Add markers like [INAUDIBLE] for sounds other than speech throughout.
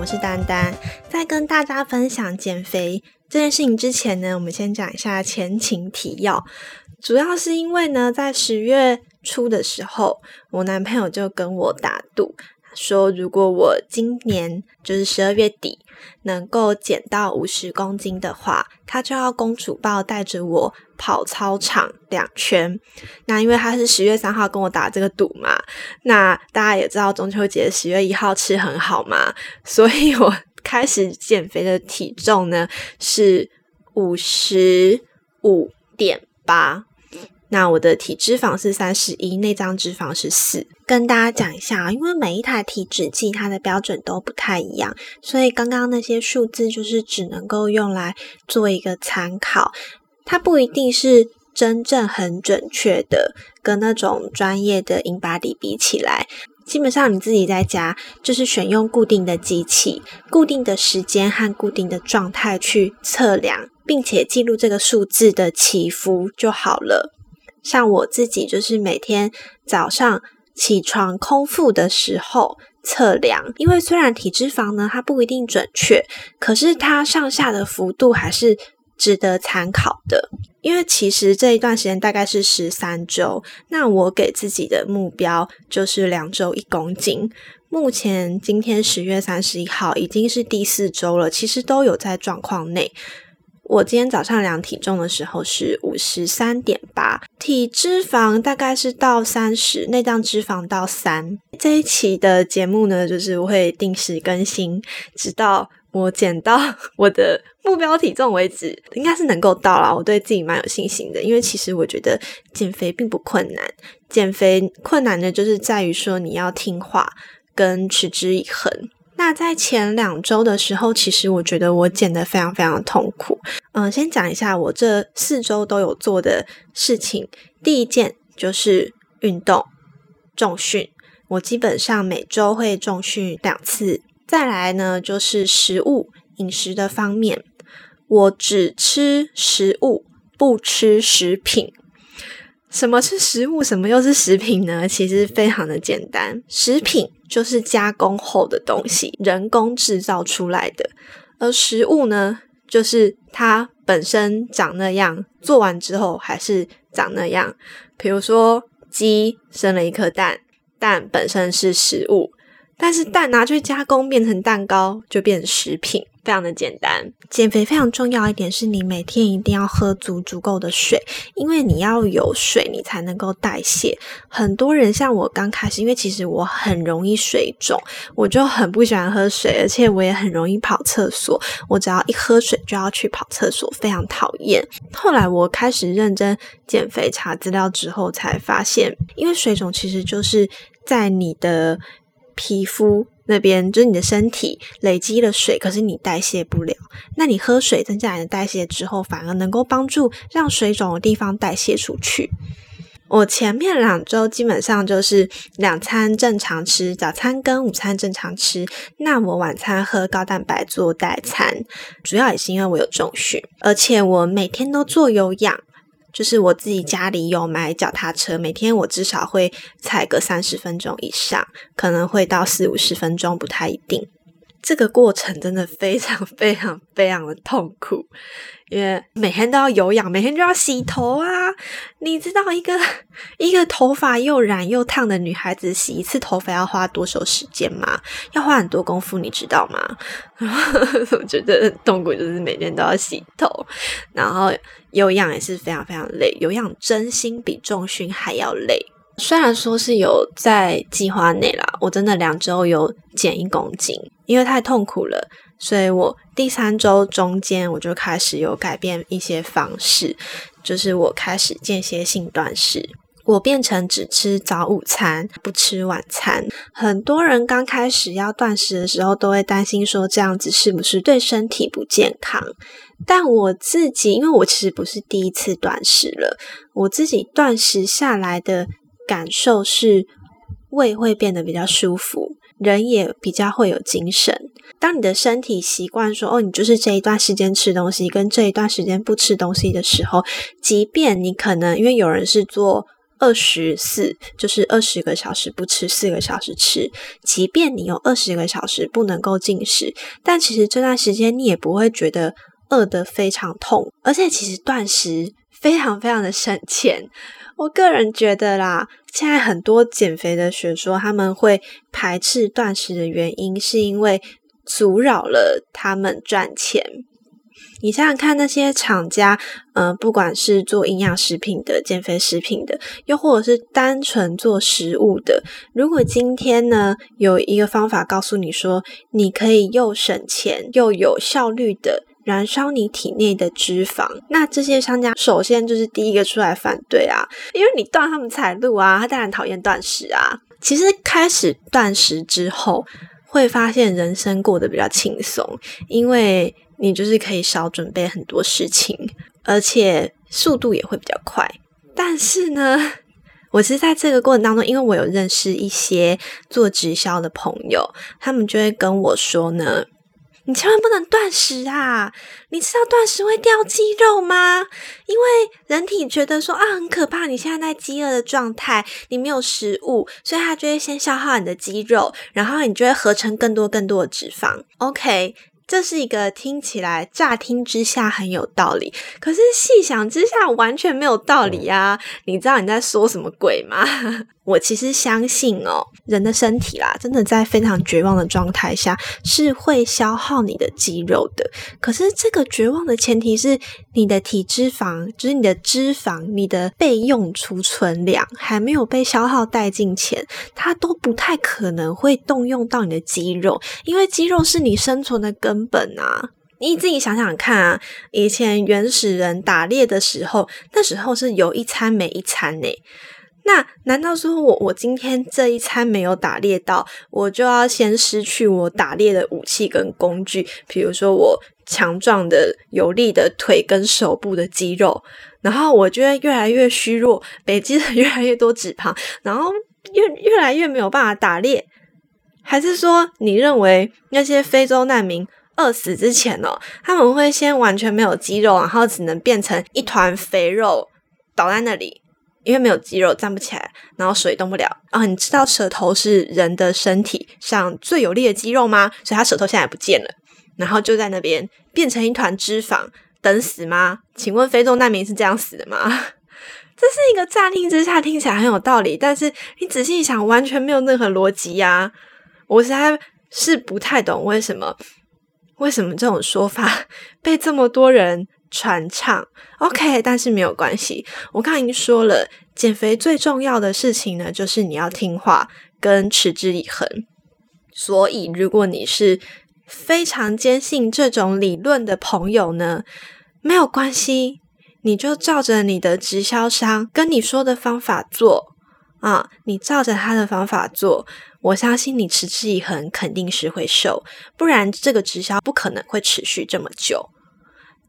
我是丹丹。在跟大家分享减肥这件事情之前呢，我们先讲一下前情提要。主要是因为呢，在十月初的时候，我男朋友就跟我打赌，说如果我今年就是十二月底能够减到五十公斤的话，他就要公主抱带着我跑操场两圈。那因为他是十月三号跟我打这个赌嘛，那大家也知道中秋节十月一号吃很好嘛，所以我 [LAUGHS] 开始减肥的体重呢是五十五点八。那我的体脂肪是三十一，内脏脂肪是四。跟大家讲一下啊，因为每一台体脂计它的标准都不太一样，所以刚刚那些数字就是只能够用来做一个参考，它不一定是真正很准确的。跟那种专业的 InBody 比起来，基本上你自己在家就是选用固定的机器、固定的时间和固定的状态去测量，并且记录这个数字的起伏就好了。像我自己就是每天早上起床空腹的时候测量，因为虽然体脂肪呢它不一定准确，可是它上下的幅度还是值得参考的。因为其实这一段时间大概是十三周，那我给自己的目标就是两周一公斤。目前今天十月三十一号已经是第四周了，其实都有在状况内。我今天早上量体重的时候是五十三点八，体脂肪大概是到三十，内脏脂肪到三。这一期的节目呢，就是会定时更新，直到我减到 [LAUGHS] 我的目标体重为止，应该是能够到了。我对自己蛮有信心的，因为其实我觉得减肥并不困难，减肥困难的就是在于说你要听话跟持之以恒。那在前两周的时候，其实我觉得我减得非常非常痛苦。嗯，先讲一下我这四周都有做的事情。第一件就是运动重训，我基本上每周会重训两次。再来呢，就是食物饮食的方面，我只吃食物，不吃食品。什么是食物？什么又是食品呢？其实非常的简单，食品就是加工后的东西，人工制造出来的；而食物呢，就是它本身长那样，做完之后还是长那样。比如说，鸡生了一颗蛋，蛋本身是食物，但是蛋拿去加工变成蛋糕，就变成食品。非常的简单，减肥非常重要一点是你每天一定要喝足足够的水，因为你要有水，你才能够代谢。很多人像我刚开始，因为其实我很容易水肿，我就很不喜欢喝水，而且我也很容易跑厕所。我只要一喝水就要去跑厕所，非常讨厌。后来我开始认真减肥，查资料之后才发现，因为水肿其实就是在你的皮肤。那边就是你的身体累积了水，可是你代谢不了。那你喝水增加你的代谢之后，反而能够帮助让水肿的地方代谢出去。我前面两周基本上就是两餐正常吃，早餐跟午餐正常吃。那我晚餐喝高蛋白做代餐，主要也是因为我有重训，而且我每天都做有氧。就是我自己家里有买脚踏车，每天我至少会踩个三十分钟以上，可能会到四五十分钟，不太一定。这个过程真的非常非常非常的痛苦，因为每天都要有氧，每天就要洗头啊！你知道一个一个头发又染又烫的女孩子洗一次头发要花多少时间吗？要花很多功夫，你知道吗？[LAUGHS] 我觉得痛苦就是每天都要洗头，然后有氧也是非常非常累，有氧真心比重训还要累。虽然说是有在计划内啦，我真的两周有减一公斤，因为太痛苦了，所以我第三周中间我就开始有改变一些方式，就是我开始间歇性断食，我变成只吃早午餐，不吃晚餐。很多人刚开始要断食的时候，都会担心说这样子是不是对身体不健康？但我自己，因为我其实不是第一次断食了，我自己断食下来的。感受是胃会变得比较舒服，人也比较会有精神。当你的身体习惯说哦，你就是这一段时间吃东西，跟这一段时间不吃东西的时候，即便你可能因为有人是做二十四，就是二十个小时不吃，四个小时吃。即便你有二十个小时不能够进食，但其实这段时间你也不会觉得饿得非常痛，而且其实断食非常非常的省钱。我个人觉得啦，现在很多减肥的学说，他们会排斥断食的原因，是因为阻扰了他们赚钱。你想想看，那些厂家，呃，不管是做营养食品的、减肥食品的，又或者是单纯做食物的，如果今天呢有一个方法告诉你说，你可以又省钱又有效率的。燃烧你体内的脂肪，那这些商家首先就是第一个出来反对啊，因为你断他们财路啊，他当然讨厌断食啊。其实开始断食之后，会发现人生过得比较轻松，因为你就是可以少准备很多事情，而且速度也会比较快。但是呢，[LAUGHS] 我是在这个过程当中，因为我有认识一些做直销的朋友，他们就会跟我说呢。你千万不能断食啊！你知道断食会掉肌肉吗？因为人体觉得说啊很可怕，你现在在饥饿的状态，你没有食物，所以它就会先消耗你的肌肉，然后你就会合成更多更多的脂肪。OK。这是一个听起来乍听之下很有道理，可是细想之下完全没有道理啊！你知道你在说什么鬼吗？我其实相信哦，人的身体啦，真的在非常绝望的状态下是会消耗你的肌肉的。可是这个绝望的前提是你的体脂肪，就是你的脂肪，你的备用储存量还没有被消耗殆尽前，它都不太可能会动用到你的肌肉，因为肌肉是你生存的根本啊！你自己想想看啊，以前原始人打猎的时候，那时候是有一餐没一餐呢。那难道说我我今天这一餐没有打猎到，我就要先失去我打猎的武器跟工具？比如说我强壮的有力的腿跟手部的肌肉，然后我就会越来越虚弱，累积了 [LAUGHS] 越来越多脂肪，然后越越来越没有办法打猎？还是说你认为那些非洲难民饿死之前呢，他们会先完全没有肌肉，然后只能变成一团肥肉倒在那里？因为没有肌肉站不起来，然后手也动不了啊！你知道舌头是人的身体上最有力的肌肉吗？所以他舌头现在不见了，然后就在那边变成一团脂肪，等死吗？请问非洲难民是这样死的吗？[LAUGHS] 这是一个乍听之下听起来很有道理，但是你仔细一想，完全没有任何逻辑呀！我实在是不太懂为什么，为什么这种说法 [LAUGHS] 被这么多人。传唱，OK，但是没有关系。我刚刚已经说了，减肥最重要的事情呢，就是你要听话跟持之以恒。所以，如果你是非常坚信这种理论的朋友呢，没有关系，你就照着你的直销商跟你说的方法做啊，你照着他的方法做，我相信你持之以恒肯定是会瘦，不然这个直销不可能会持续这么久。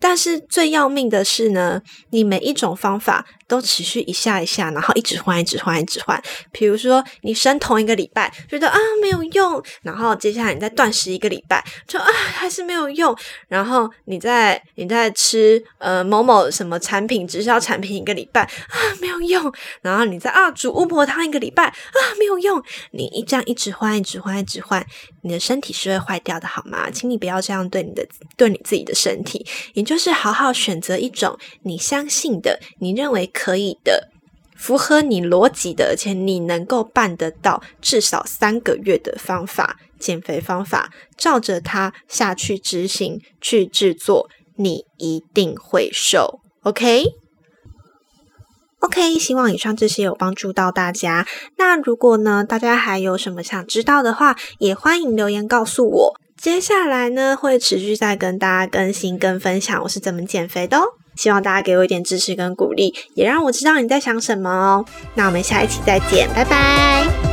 但是最要命的是呢，你每一种方法都持续一下一下，然后一直换，一直换，一直换。比如说，你生同一个礼拜，觉得啊没有用，然后接下来你再断食一个礼拜，就啊还是没有用，然后你再你再吃呃某某什么产品直销产品一个礼拜啊没有用，然后你再啊煮巫婆汤一个礼拜啊没有用，你一这样一直换，一直换，一直换，你的身体是会坏掉的，好吗？请你不要这样对你的对你自己的身体，你。就是好好选择一种你相信的、你认为可以的、符合你逻辑的，而且你能够办得到至少三个月的方法减肥方法，照着它下去执行去制作，你一定会瘦。OK，OK，希望以上这些有帮助到大家。那如果呢，大家还有什么想知道的话，也欢迎留言告诉我。接下来呢，会持续再跟大家更新跟分享我是怎么减肥的哦。希望大家给我一点支持跟鼓励，也让我知道你在想什么哦。那我们下一期再见，拜拜。